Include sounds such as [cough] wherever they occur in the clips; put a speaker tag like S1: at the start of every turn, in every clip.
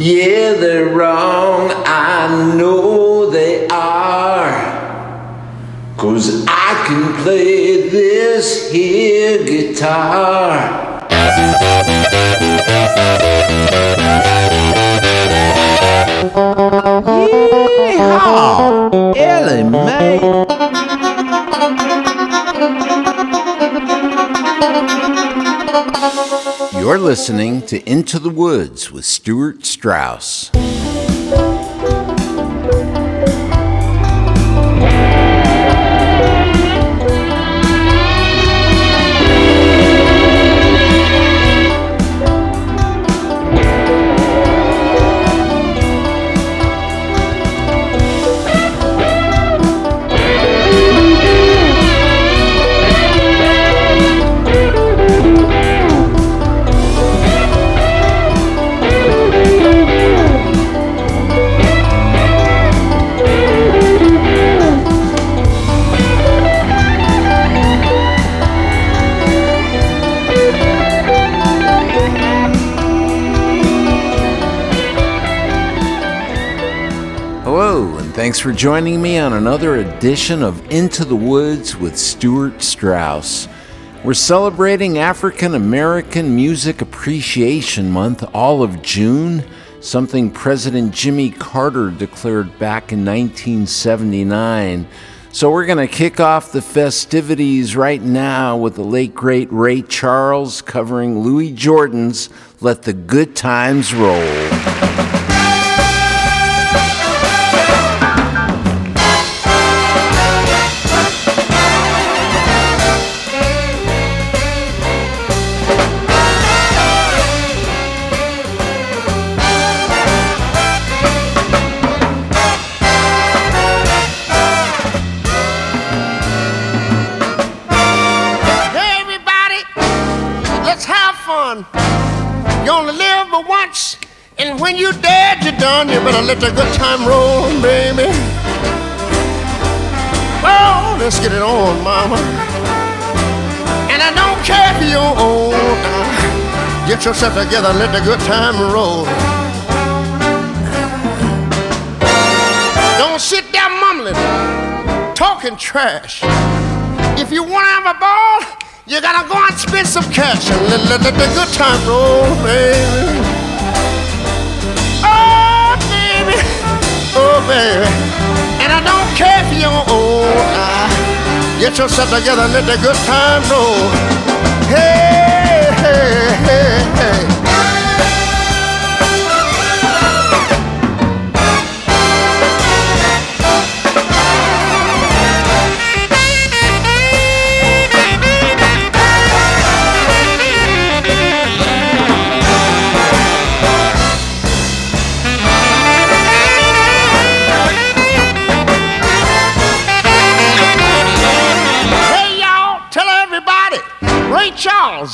S1: Yeah, they're wrong, I know they are. Cause I can play this here guitar.
S2: Yeehaw! You're listening to Into the Woods with Stuart Strauss. Thanks for joining me on another edition of Into the Woods with Stuart Strauss. We're celebrating African American Music Appreciation Month all of June, something President Jimmy Carter declared back in 1979. So we're going to kick off the festivities right now with the late great Ray Charles covering Louis Jordan's Let the Good Times Roll.
S3: Let the good time roll, baby. Oh, let's get it on, mama. And I don't care if you're old. Get yourself together, let the good time roll. Don't sit there mumbling, talking trash. If you want to have a ball, you gotta go and spend some cash and let, let, let the good time roll, baby. Oh, baby. And I don't care if you're old. Now. Get yourself together and let the good time roll. Hey, hey, hey. Hey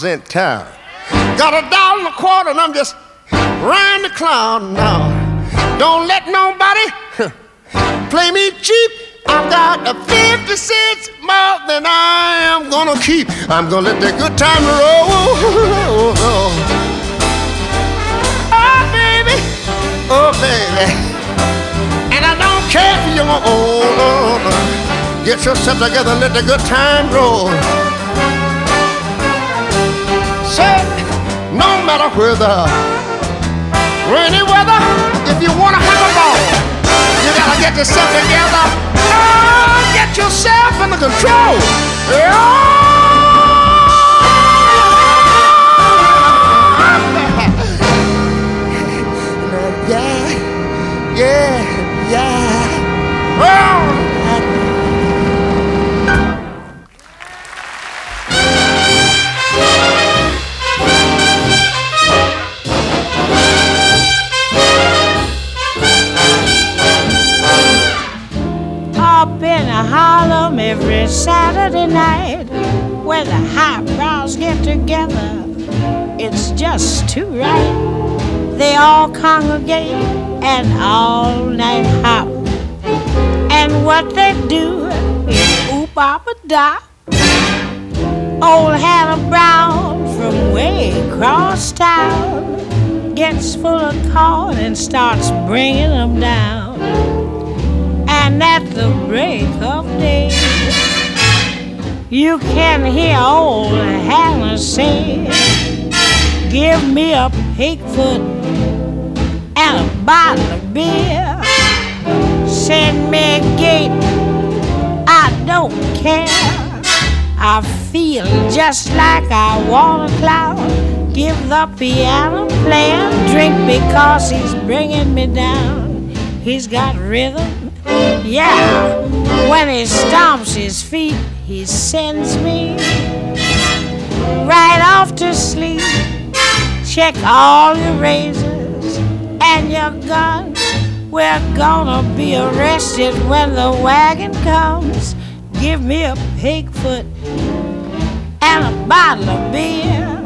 S3: Charles town. Got a dollar and a quarter and I'm just riding the clown now. Don't let nobody [laughs] play me cheap. I've got a 50 cents more than I am gonna keep. I'm gonna let the good time roll. [laughs] Oh, baby. Oh, baby. And I don't care if you're old. Get yourself together, let the good time roll. Say, no matter whether rainy weather, if you wanna have a ball, you gotta get yourself together. Oh, get yourself under control. Oh. [laughs] Yeah, yeah, yeah. Oh.
S4: In Harlem every Saturday night where the highbrows get together. It's just too right. They all congregate and all night hop. And what they do is oop up a da. Old Hannah Brown from way across town gets full of corn and starts bringing them down. And at the break of day, you can hear old Hannah say, Give me a pig foot and a bottle of beer. Send me a gate, I don't care. I feel just like I want a cloud. Give the piano player a drink because he's bringing me down. He's got rhythm, yeah. When he stomps his feet, he sends me right off to sleep. Check all your razors and your guns. We're gonna be arrested when the wagon comes. Give me a pig foot and a bottle of beer.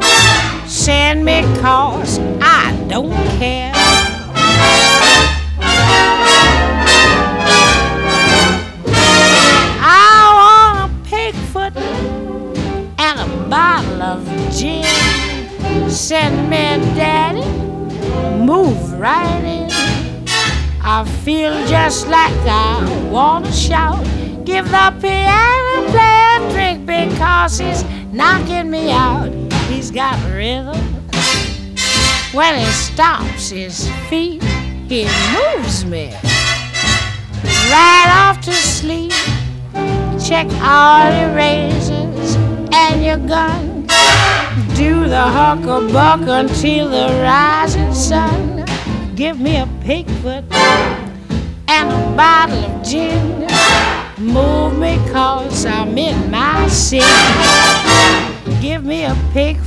S4: Send me cause I don't care. Bottle of gin. Send me daddy, move right in. I feel just like I wanna shout. Give the piano player a drink because he's knocking me out. He's got rhythm. When he stomps his feet, he moves me right off to sleep. Check all the razors and your gun. Do the huckabuck until the rising sun. Give me a pig foot and a bottle of gin. Move me cause I'm in my sin. Give me a pig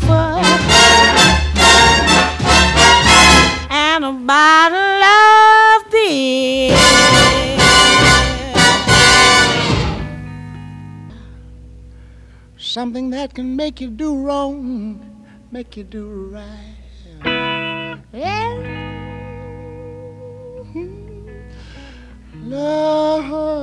S5: Something that can make you do wrong, make you do right. Yeah. Love.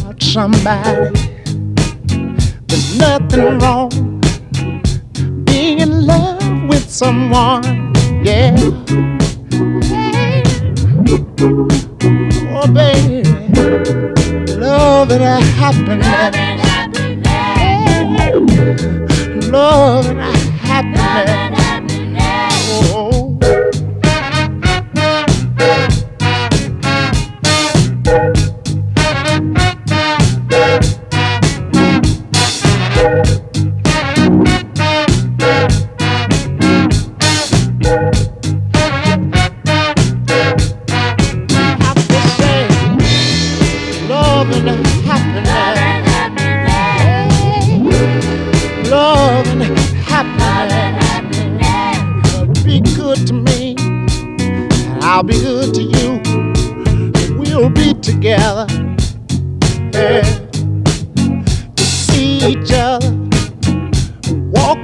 S5: somebody. There's nothing wrong being in love with someone. Yeah. Oh, baby, love and happiness. Love and happiness.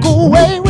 S5: Walk away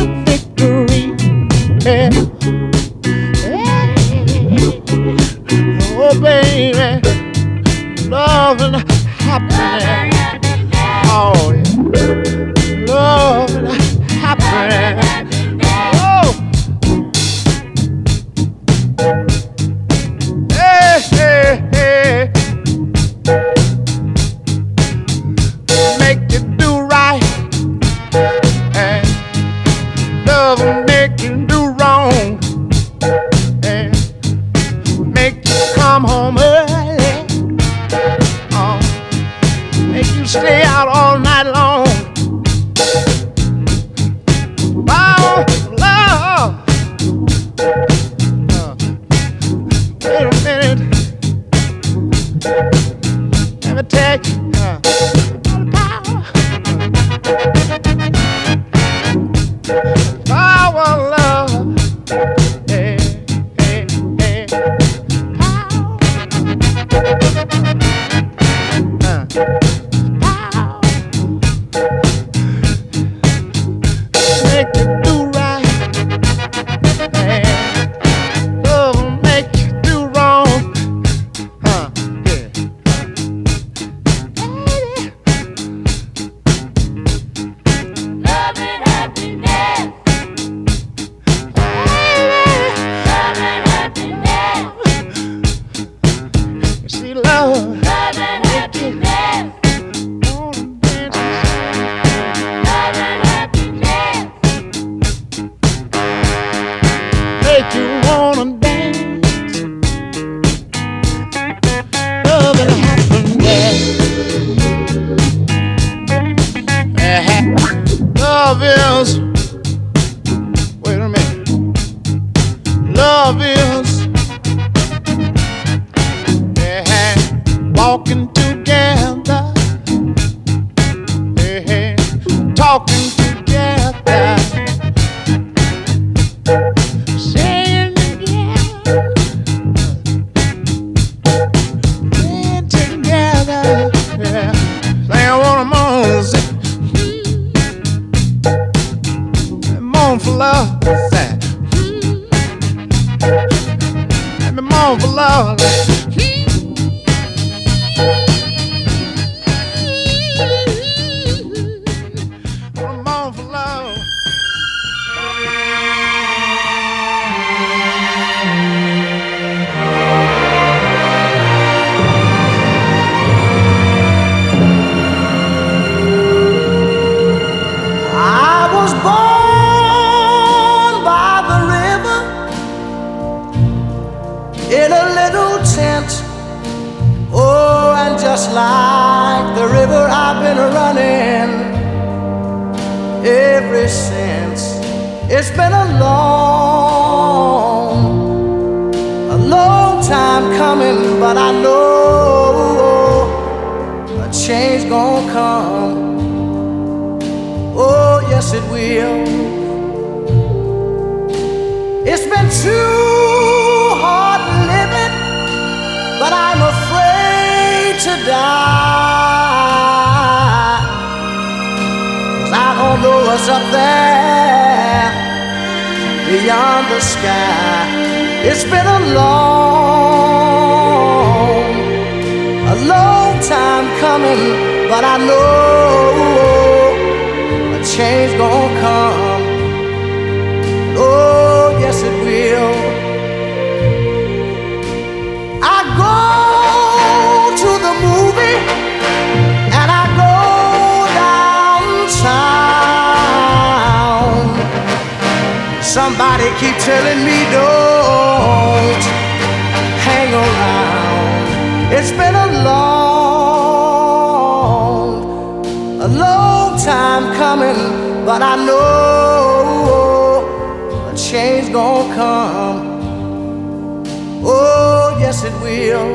S5: yes it will.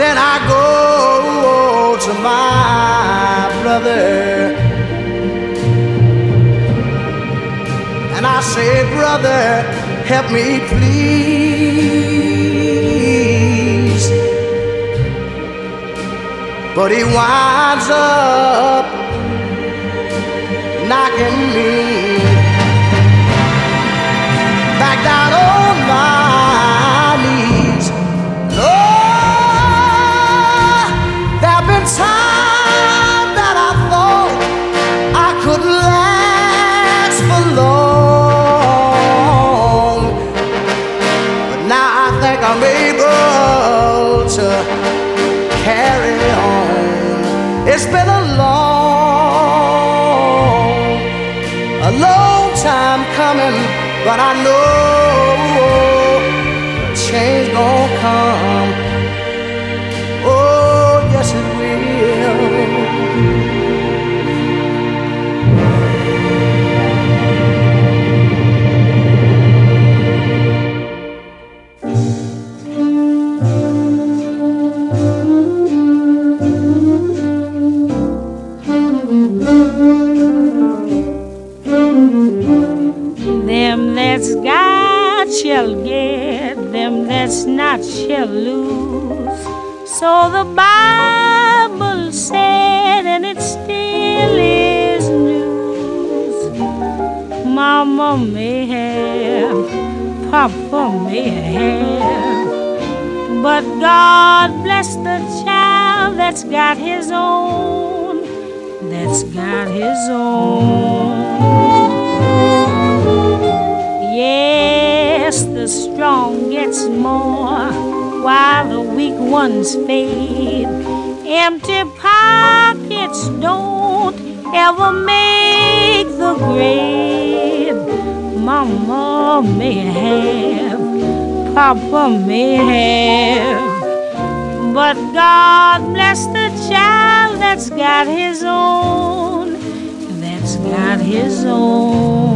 S5: Then I go to my brother and I say, brother, help me please. But he winds
S4: up knocking me time not shall lose. So the Bible said, and it still is news. Mama may have, Papa may have, but God bless the child that's got his own, that's got his own. Yes, the strong gets more while the weak ones fade. Empty pockets don't ever make the grade. Mama may have, Papa may have, but God bless the child that's got his own, that's got his own.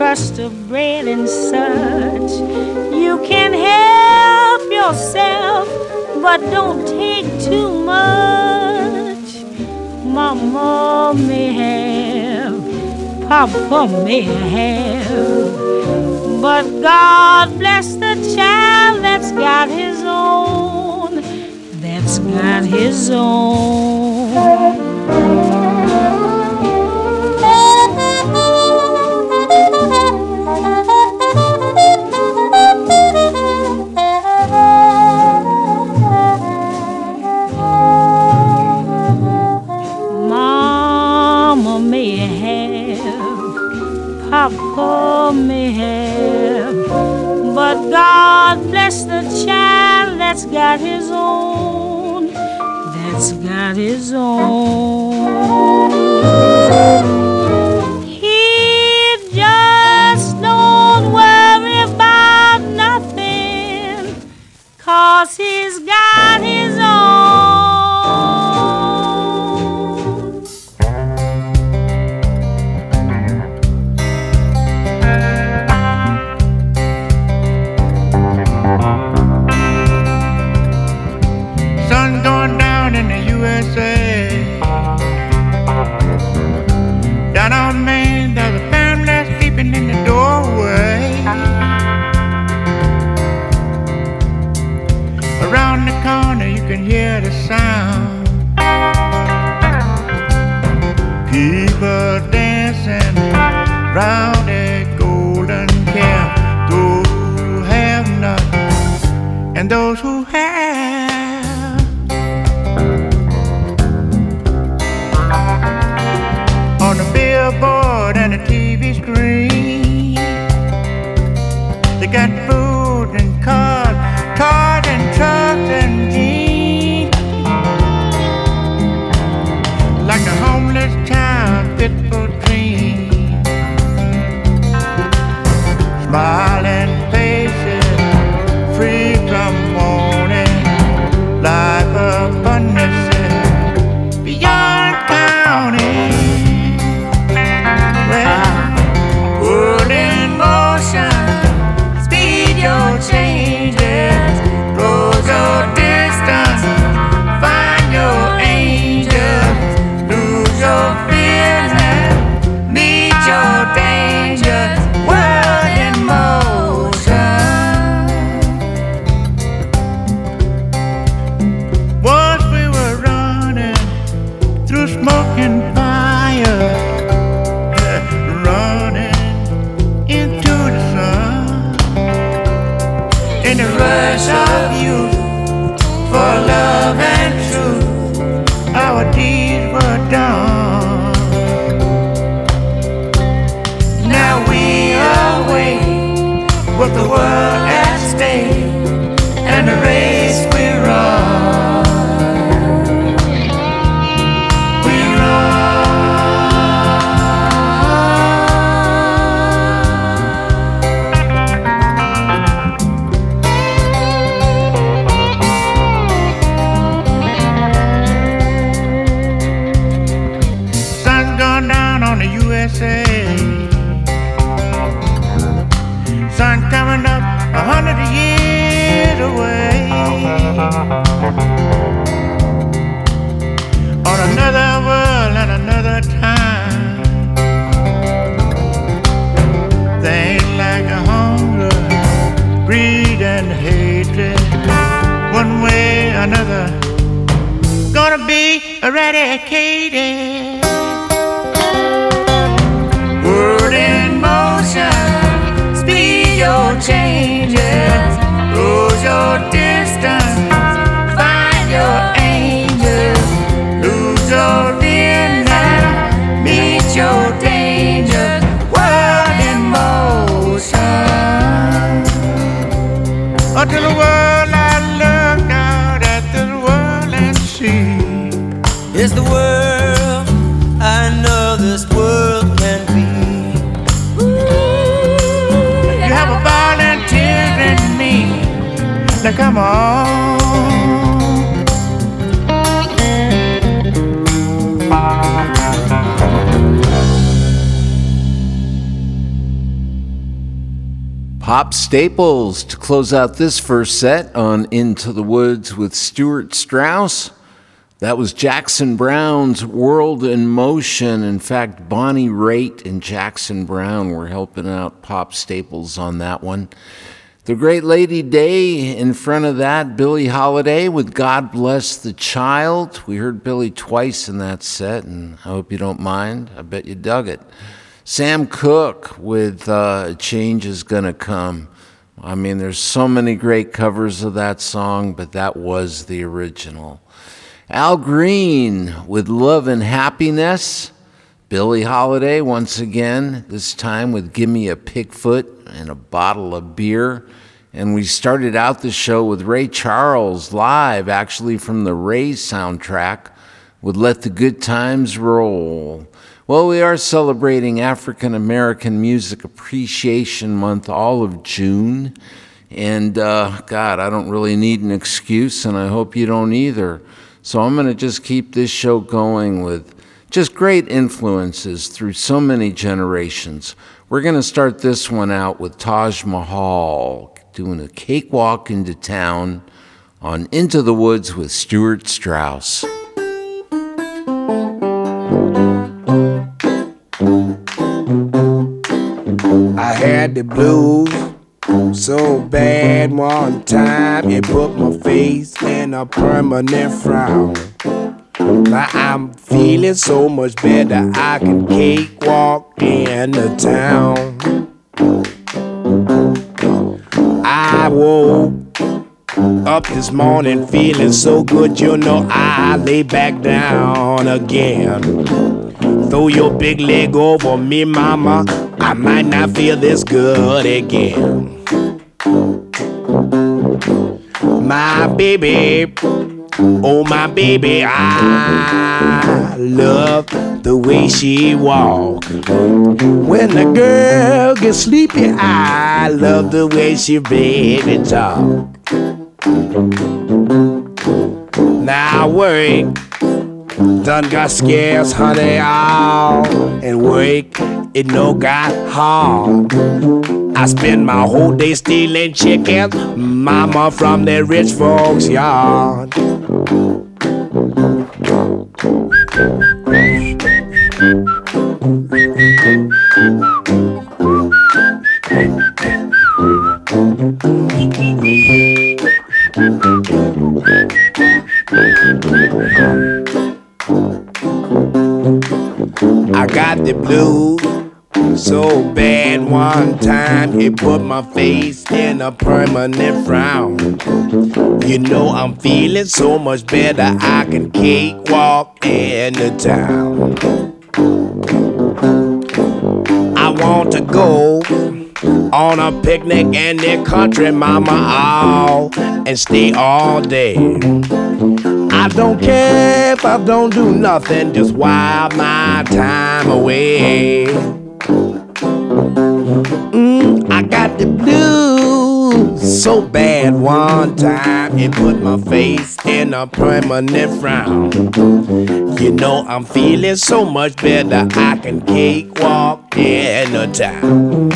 S4: Crust of bread and such. You can help yourself, but don't take too much. Mama may have, Papa may have, but God bless the child that's got his own, that's got his own. God bless the child that's got his own, that's got his own. He just don't worry about nothing, cause he's got his
S6: Around the corner, you can hear the sound. People dancing round a golden calf. Those who have nothing, and those who have. Eradicated. Word in motion, speed your changes, close your
S2: Pop Staples to close out this first set on Into the Woods with Stuart Strauss. That was Jackson Browne's World in Motion. In fact, Bonnie Raitt and Jackson Browne were helping out Pop Staples on that one. The Great Lady Day in front of that, Billie Holiday with God Bless the Child. We heard Billie twice in that set, and I hope you don't mind. I bet you dug it. Sam Cooke with uh, Change is Gonna Come. I mean, there's so many great covers of that song, but that was the original. Al Green with Love and Happiness. Billie Holiday once again, this time with Gimme a Pigfoot and a bottle of beer. And we started out the show with Ray Charles live, actually from the Ray soundtrack, with Let the Good Times Roll. Well, we are celebrating African American Music Appreciation Month all of June. And uh, God, I don't really need an excuse, and I hope you don't either. So I'm going to just keep this show going with just great influences through so many generations. We're going to start this one out with Taj Mahal doing a cakewalk into town on Into the Woods with Stuart Strauss.
S7: I had the blues so bad one time it put my face in a permanent frown. Now I'm feeling so much better. I can cakewalk in the town. I woke up this morning feeling so good, you know I lay back down again. Throw your big leg over me, mama. I might not feel this good again. My baby, oh my baby, I love the way she walk. When the girl gets sleepy, I love the way she baby talk. Now work done got scarce, honey, all and work it no got hard. I spend my whole day stealing chickens, mama from the rich folks' yard. I got the blues so bad one time it put my face in a permanent frown. You know I'm feeling so much better. I can cakewalk in the town. I want to go on a picnic in the country, mama, all and stay all day. I don't care if I don't do nothing, just while my time away. Mm, I got the blues so bad one time it put my face in a permanent frown. You know I'm feeling so much better I can cakewalk in the town.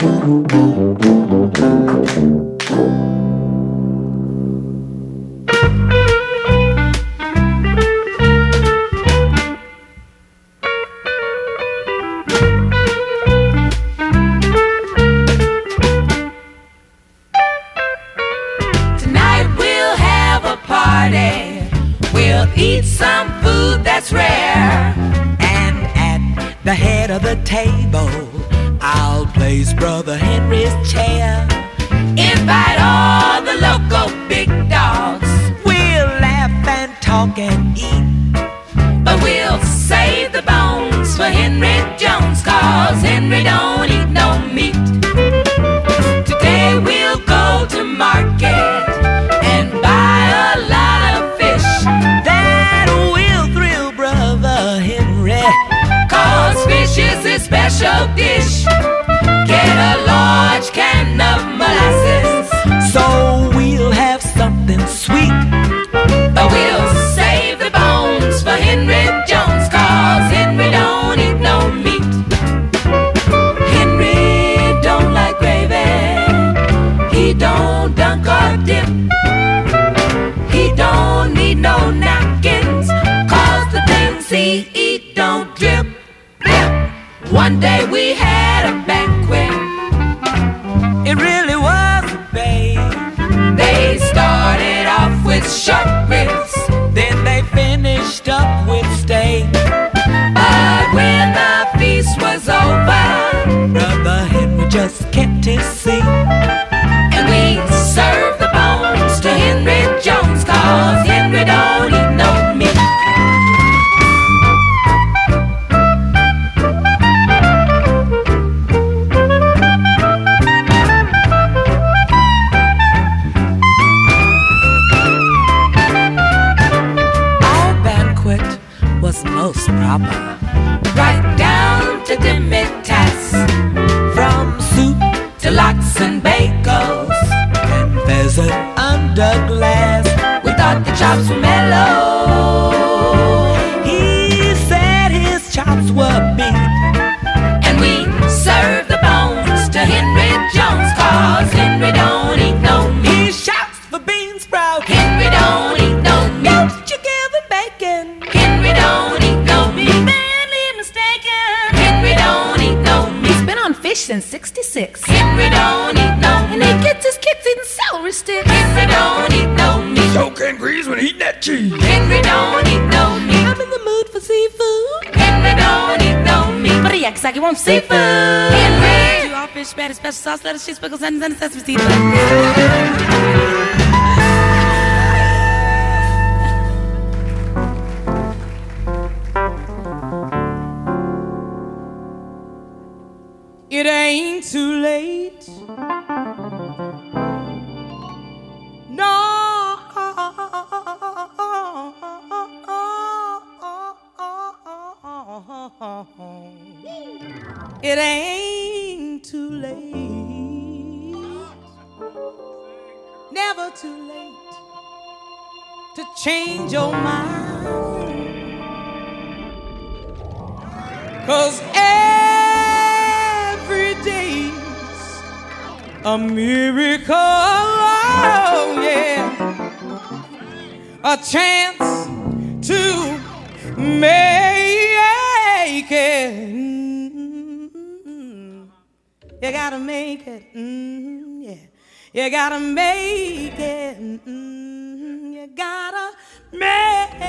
S8: sauce, lettuce, cheese, pickles, onions, and a sesame seeds.
S9: change your mind. Cause every day's a miracle, oh, yeah. A chance to make it. Mm-hmm. You gotta make it. mm, Yeah. You gotta make it. Mm gotta make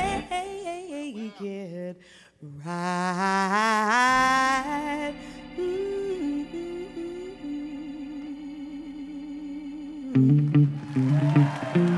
S9: it right. Mm-hmm.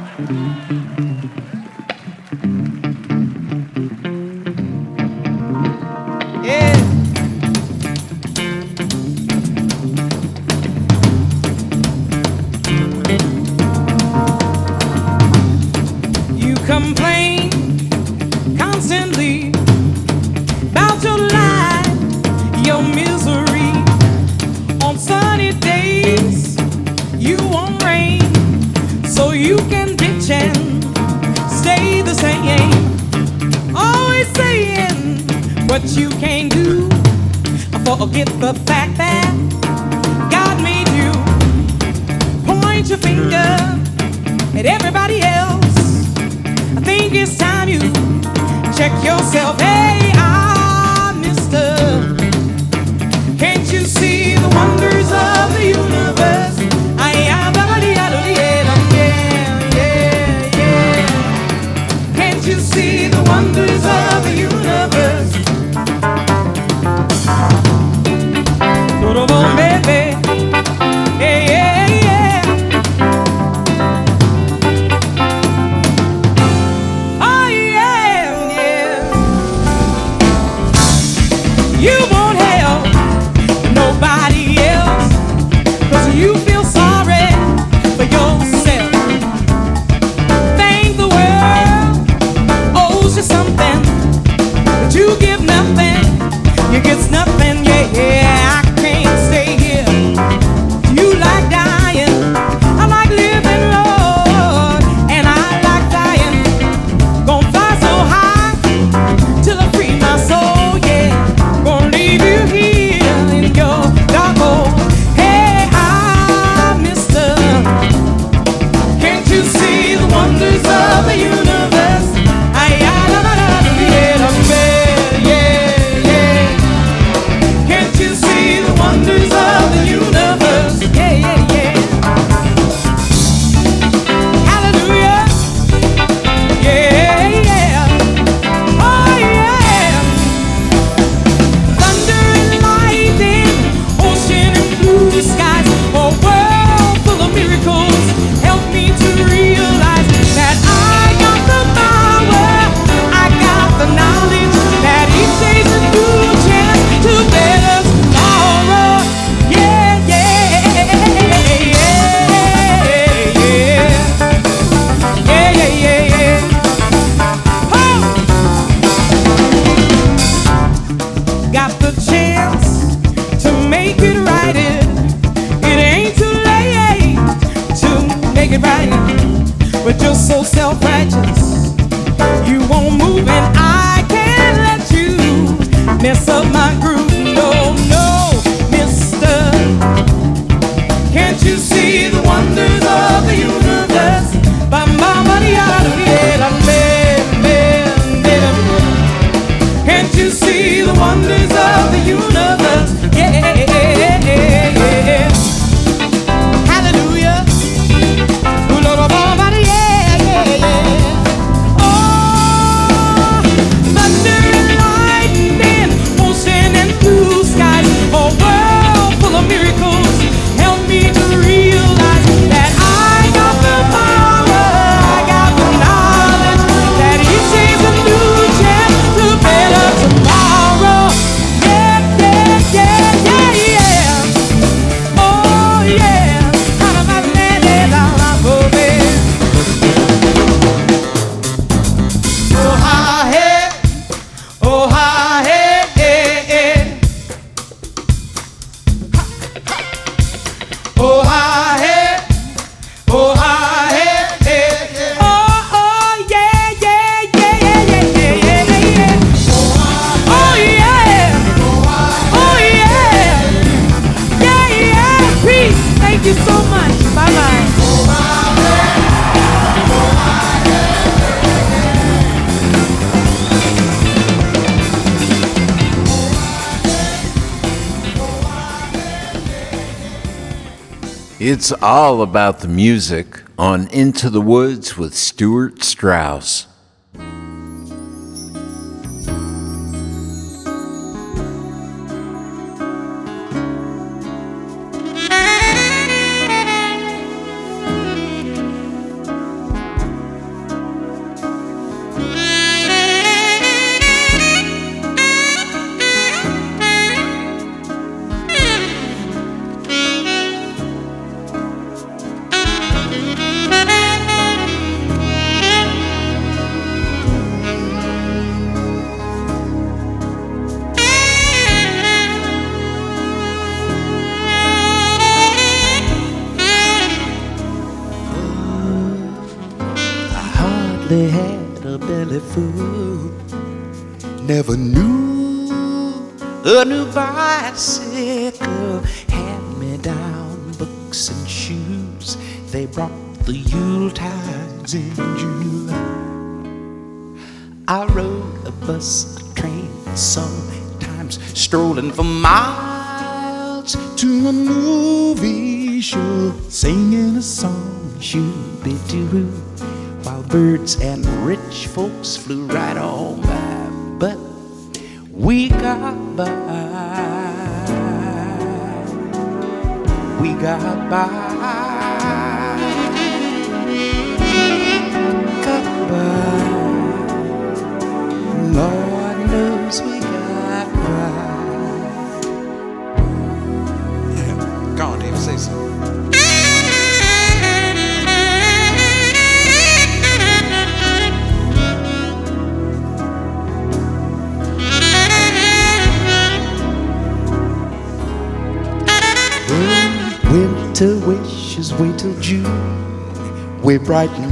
S2: It's all about the music on Into the Woods with Stuart Strauss.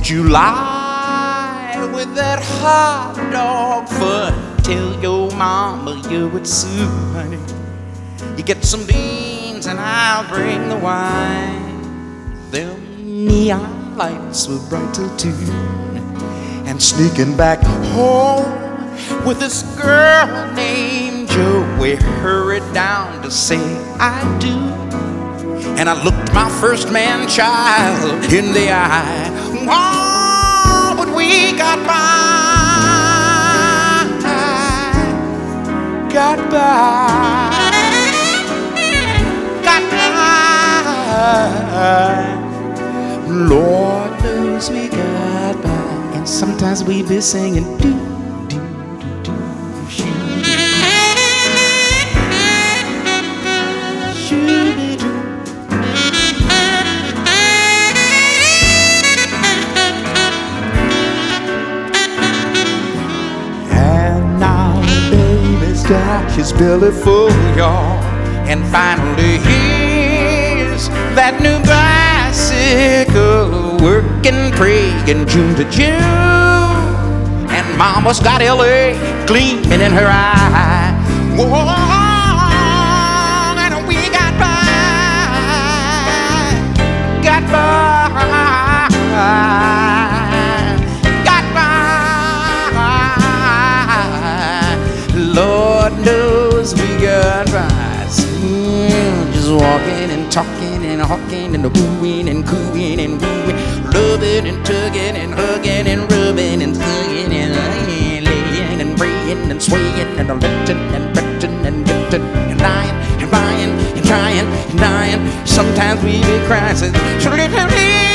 S5: Bright in July with that hot dog fun. Tell your mama you're with Sue, honey. You get some beans and I'll bring the wine. Them neon lights were bright till two. And sneaking back home with this girl named Joe, we hurried down to say I do. And I looked my first man child in the eye. Oh, but we got by. Got by. Got by. Lord knows we got by. And sometimes we be singing do, his belly full, y'all. And finally here's that new bicycle working, praying June to June. And mama's got LA gleaming in her eye. Whoa, Mm, just walking and talking and hawking and wooing and cooing and wooing, loving and tugging and hugging and rubbing and thugging and laying, laying and praying and swaying and lifting and betting and gifting and lying and buying and trying and dying. Sometimes we be crying.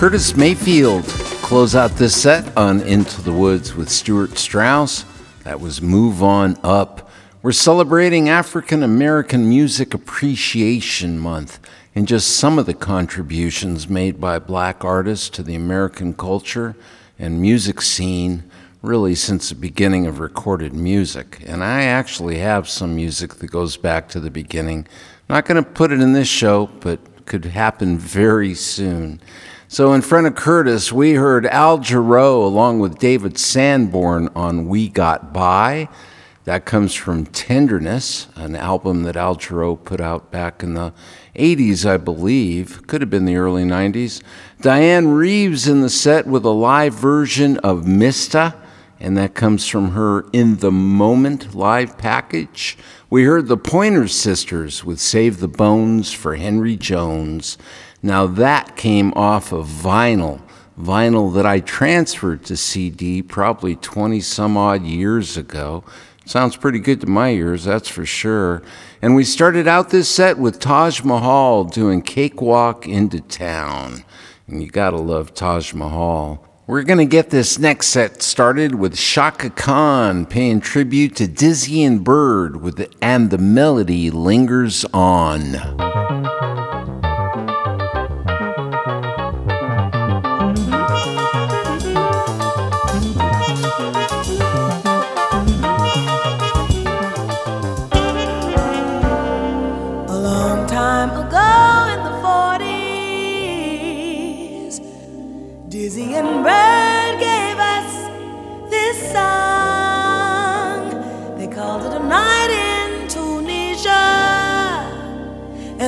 S2: Curtis Mayfield close out this set on Into the Woods with Stuart Strauss. That was Move On Up. We're celebrating African American Music Appreciation Month and just some of the contributions made by black artists to the American culture and music scene really since the beginning of recorded music. And I actually have some music that goes back to the beginning. Not going to put it in this show, but could happen very soon. So, in front of Curtis, we heard Al Jarreau along with David Sanborn on We Got By. That comes from Tenderness, an album that Al Jarreau put out back in the 80s, I believe. Could have been the early 90s. Dianne Reeves in the set with a live version of Mista, and that comes from her In the Moment live package. We heard the Pointer Sisters with Save the Bones for Henry Jones. Now that came off of vinyl, vinyl that I transferred to CD probably 20 some odd years ago. Sounds pretty good to my ears, that's for sure. And we started out this set with Taj Mahal doing Cakewalk into Town. And you gotta love Taj Mahal. We're gonna get this next set started with Chaka Khan paying tribute to Dizzy and Bird with the, and the melody lingers on.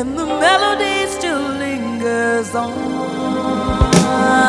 S10: And
S9: the melody still lingers on.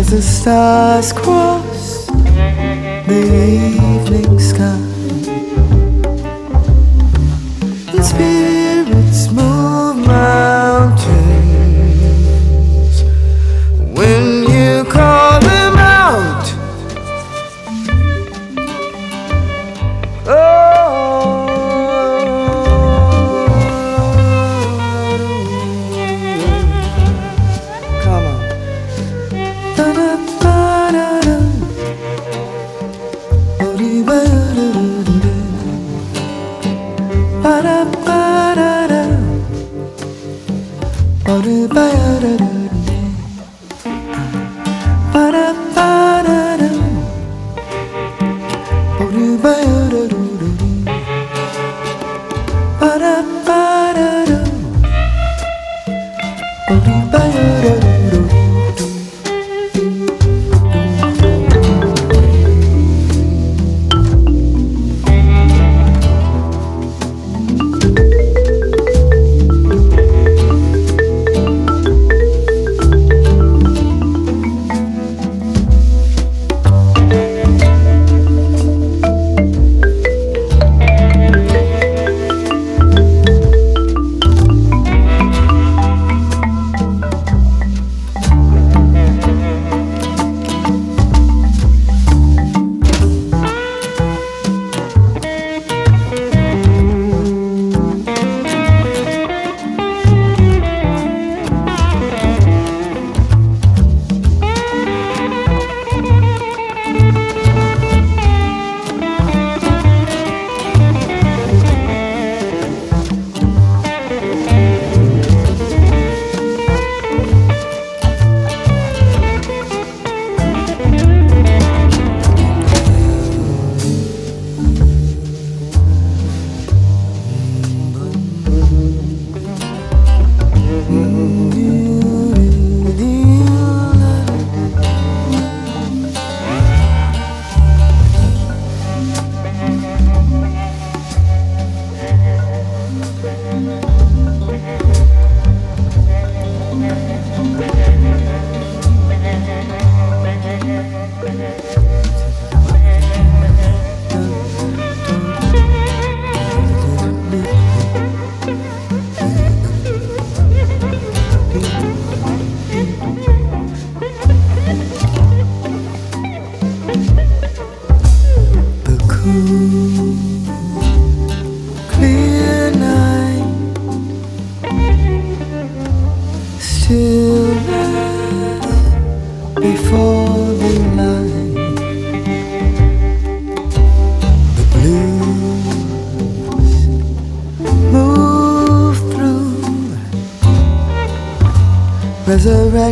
S11: As the stars cross the evening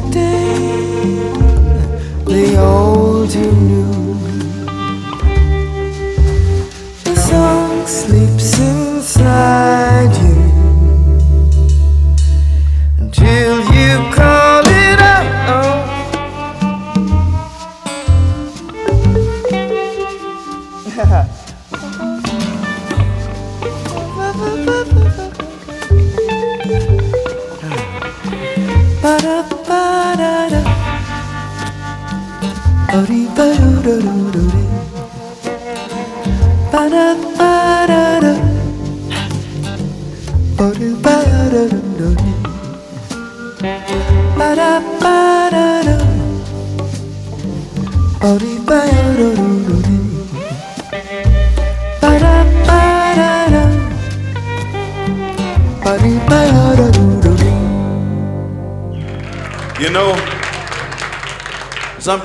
S11: resurrecting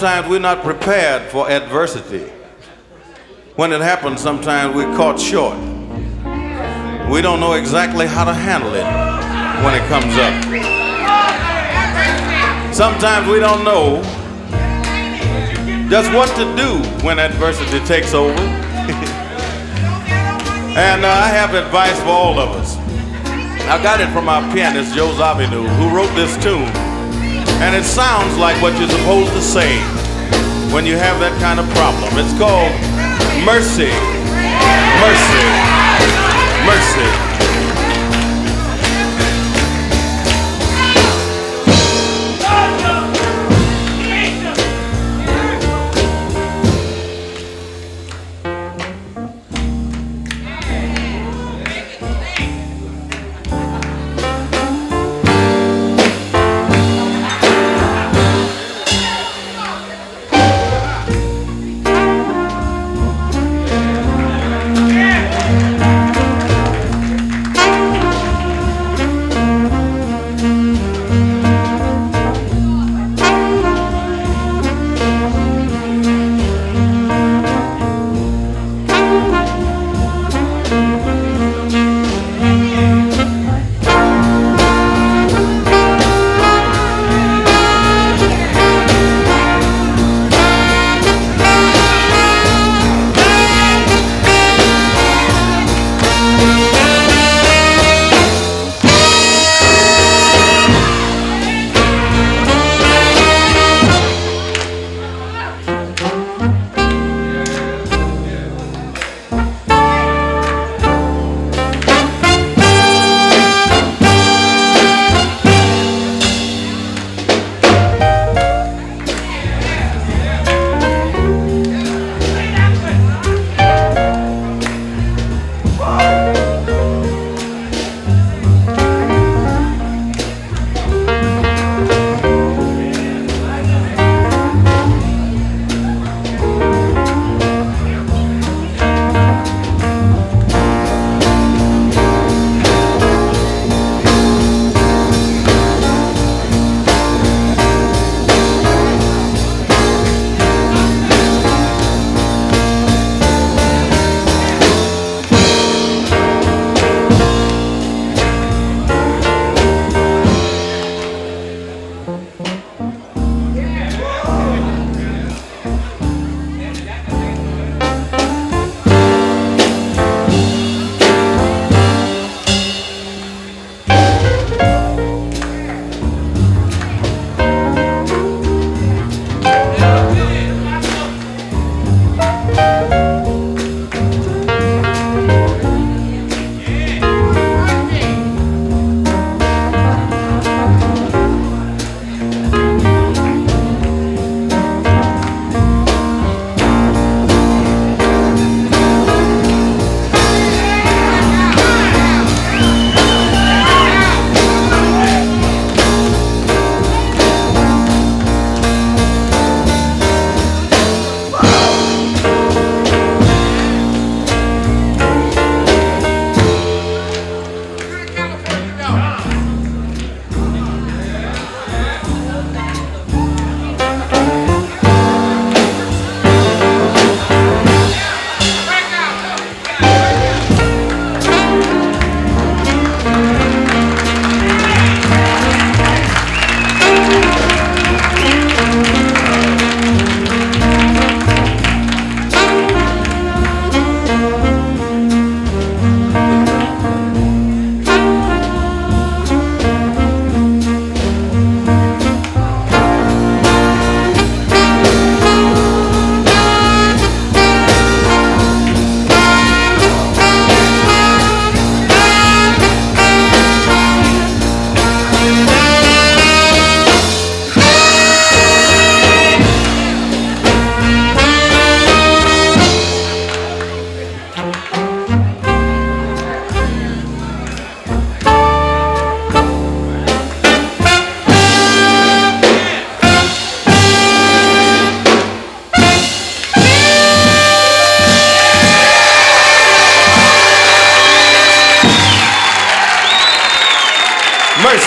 S12: sometimes we're not prepared for adversity. When it happens, sometimes we're caught short. We don't know exactly how to handle it when it comes up. Sometimes we don't know just what to do when adversity takes over. [laughs] and uh, I have advice for all of us. I got it from our pianist, Joe Zawinul, who wrote this tune. And it sounds like what you're supposed to say when you have that kind of problem. It's called mercy, mercy, mercy.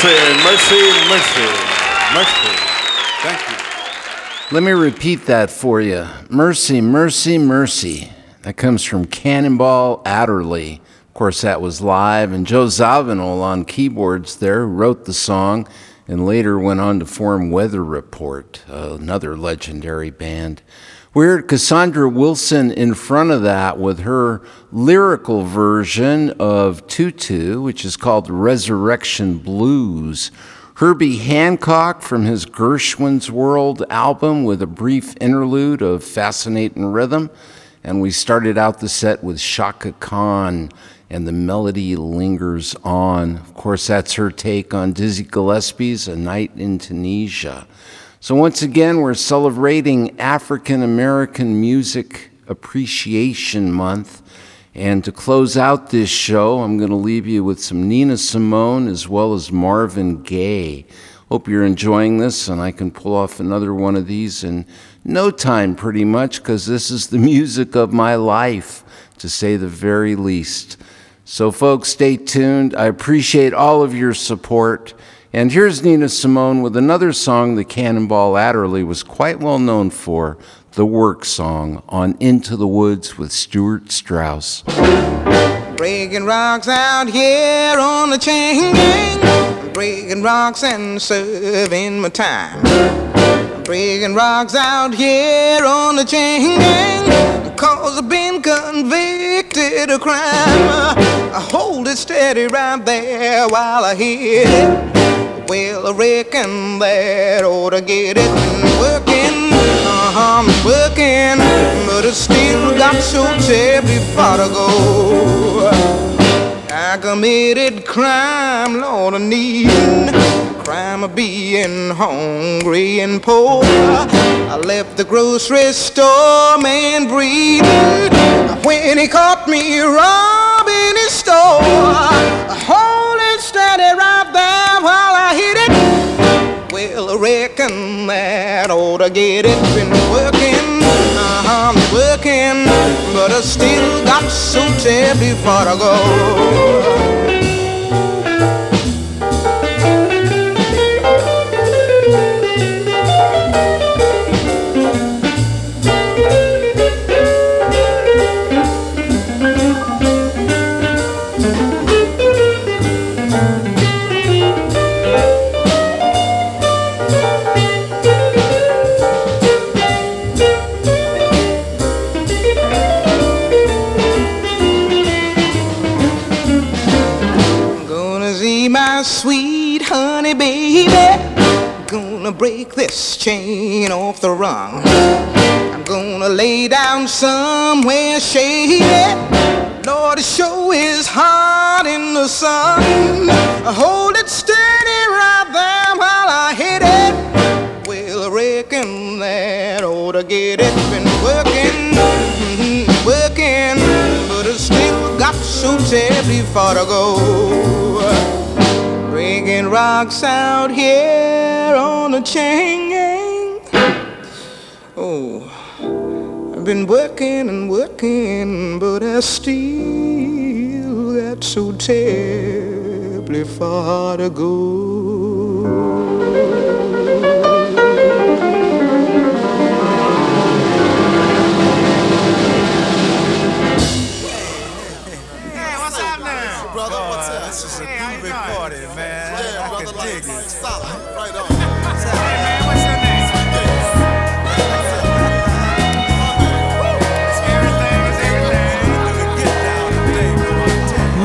S12: Mercy, mercy, mercy, mercy.
S2: Let me repeat that for you. Mercy, mercy, mercy. That comes from Cannonball Adderley. Of course, that was live, and Joe Zawinul on keyboards there wrote the song and later went on to form Weather Report, another legendary band. We heard Cassandra Wilson in front of that with her lyrical version of Tutu, which is called Resurrection Blues. Herbie Hancock from his Gershwin's World album with a brief interlude of fascinating rhythm. And we started out the set with Chaka Khan and the melody lingers on. Of course, that's her take on Dizzy Gillespie's A Night in Tunisia. So, once again, we're celebrating African American Music Appreciation Month. And to close out this show, I'm going to leave you with some Nina Simone as well as Marvin Gaye. Hope you're enjoying this, and I can pull off another one of these in no time, pretty much, because this is the [laughs] music of my life, to say the very least. So, folks, stay tuned. I appreciate all of your support. And here's Nina Simone with another song that Cannonball Adderley was quite well known for the work song on Into the Woods with Stuart Strauss.
S13: Breaking rocks out here on the chain gang. Breaking rocks and serving my time. Breaking rocks out here on the chain gang. Cause I've been convicted of crime. I hold it steady right there while I hit it. Well, I reckon that ought to get it working. Uh-huh, I'm working, but I still got so terribly far to go. I committed crime, Lord, I need crime of being hungry and poor. I left the grocery store, man, breathing when he caught me robbing his store. Hold it steady right there while I hit it. Well, I reckon that ought to get it. Been working, but I still got so terribly far to go. Chain off the rung. I'm gonna lay down somewhere shady. Lord, it sure is hot in the sun. I Hold it steady right there while I hit it. Well, I reckon that ought to get it. Been working, mhm, working, but I still got so terribly far to go. Breaking rocks out here on the chain. Oh, I've been working and working, but I still got so terribly far to go.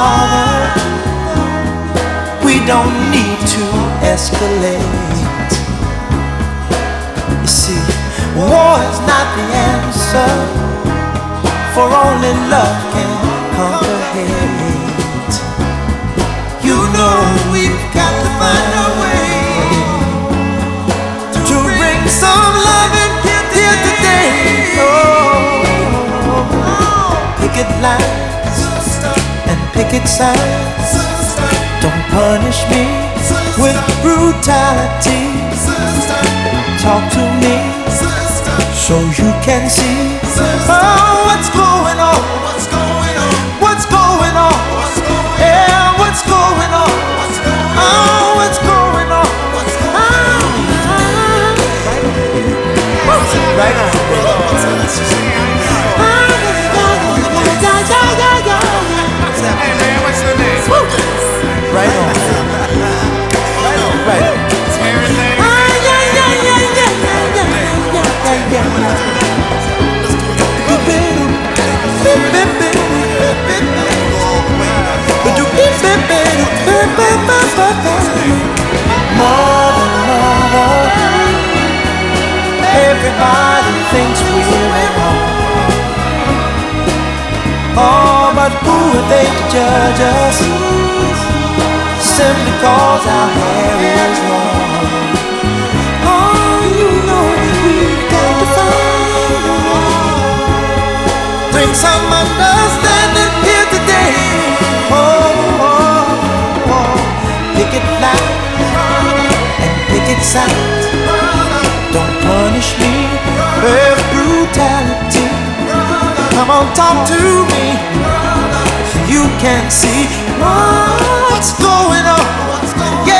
S11: Father, we don't need to escalate. You see, war is not the answer, for only love can conquer hate. You know we've got to find a way to bring some love and here today. Oh, picket line signs. Don't punish me with brutality. Talk to me so you can see oh, what's going on. What's going on? What's going on? Yeah, what's going on? Oh, what's going on? Ah, right on. Right everybody thinks we're at home. Oh, but who are they to judge us? Simply cause our hair is long. Oh, you know we've got to find. Bring some understanding here today. Oh, oh, oh. pick it loud and pick it sound. Don't punish me brutality. Come on, talk to me so you can see what's going on. Yeah,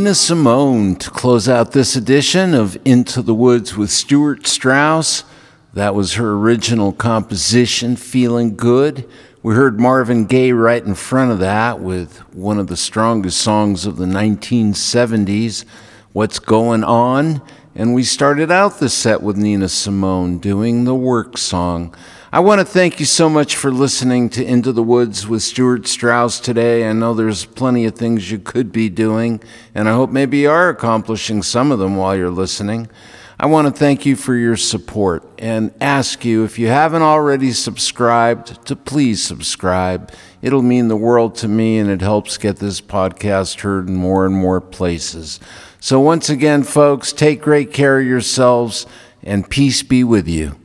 S2: Nina Simone to close out this edition of Into the Woods with Stuart Strauss. That was her original composition, Feeling Good. We heard Marvin Gaye right in front of that with one of the strongest songs of the 1970s, What's Going On? And we started out the set with Nina Simone doing the work song. I want to thank you so much for listening to Into the Woods with Stuart Strauss today. I know there's plenty of things you could be doing, and I hope maybe you are accomplishing some of them while you're listening. I want to thank you for your support and ask you if you haven't already subscribed to please subscribe. It'll mean the world to me and it helps get this podcast heard in more and more places. So, once again, folks, take great care of yourselves and peace be with you.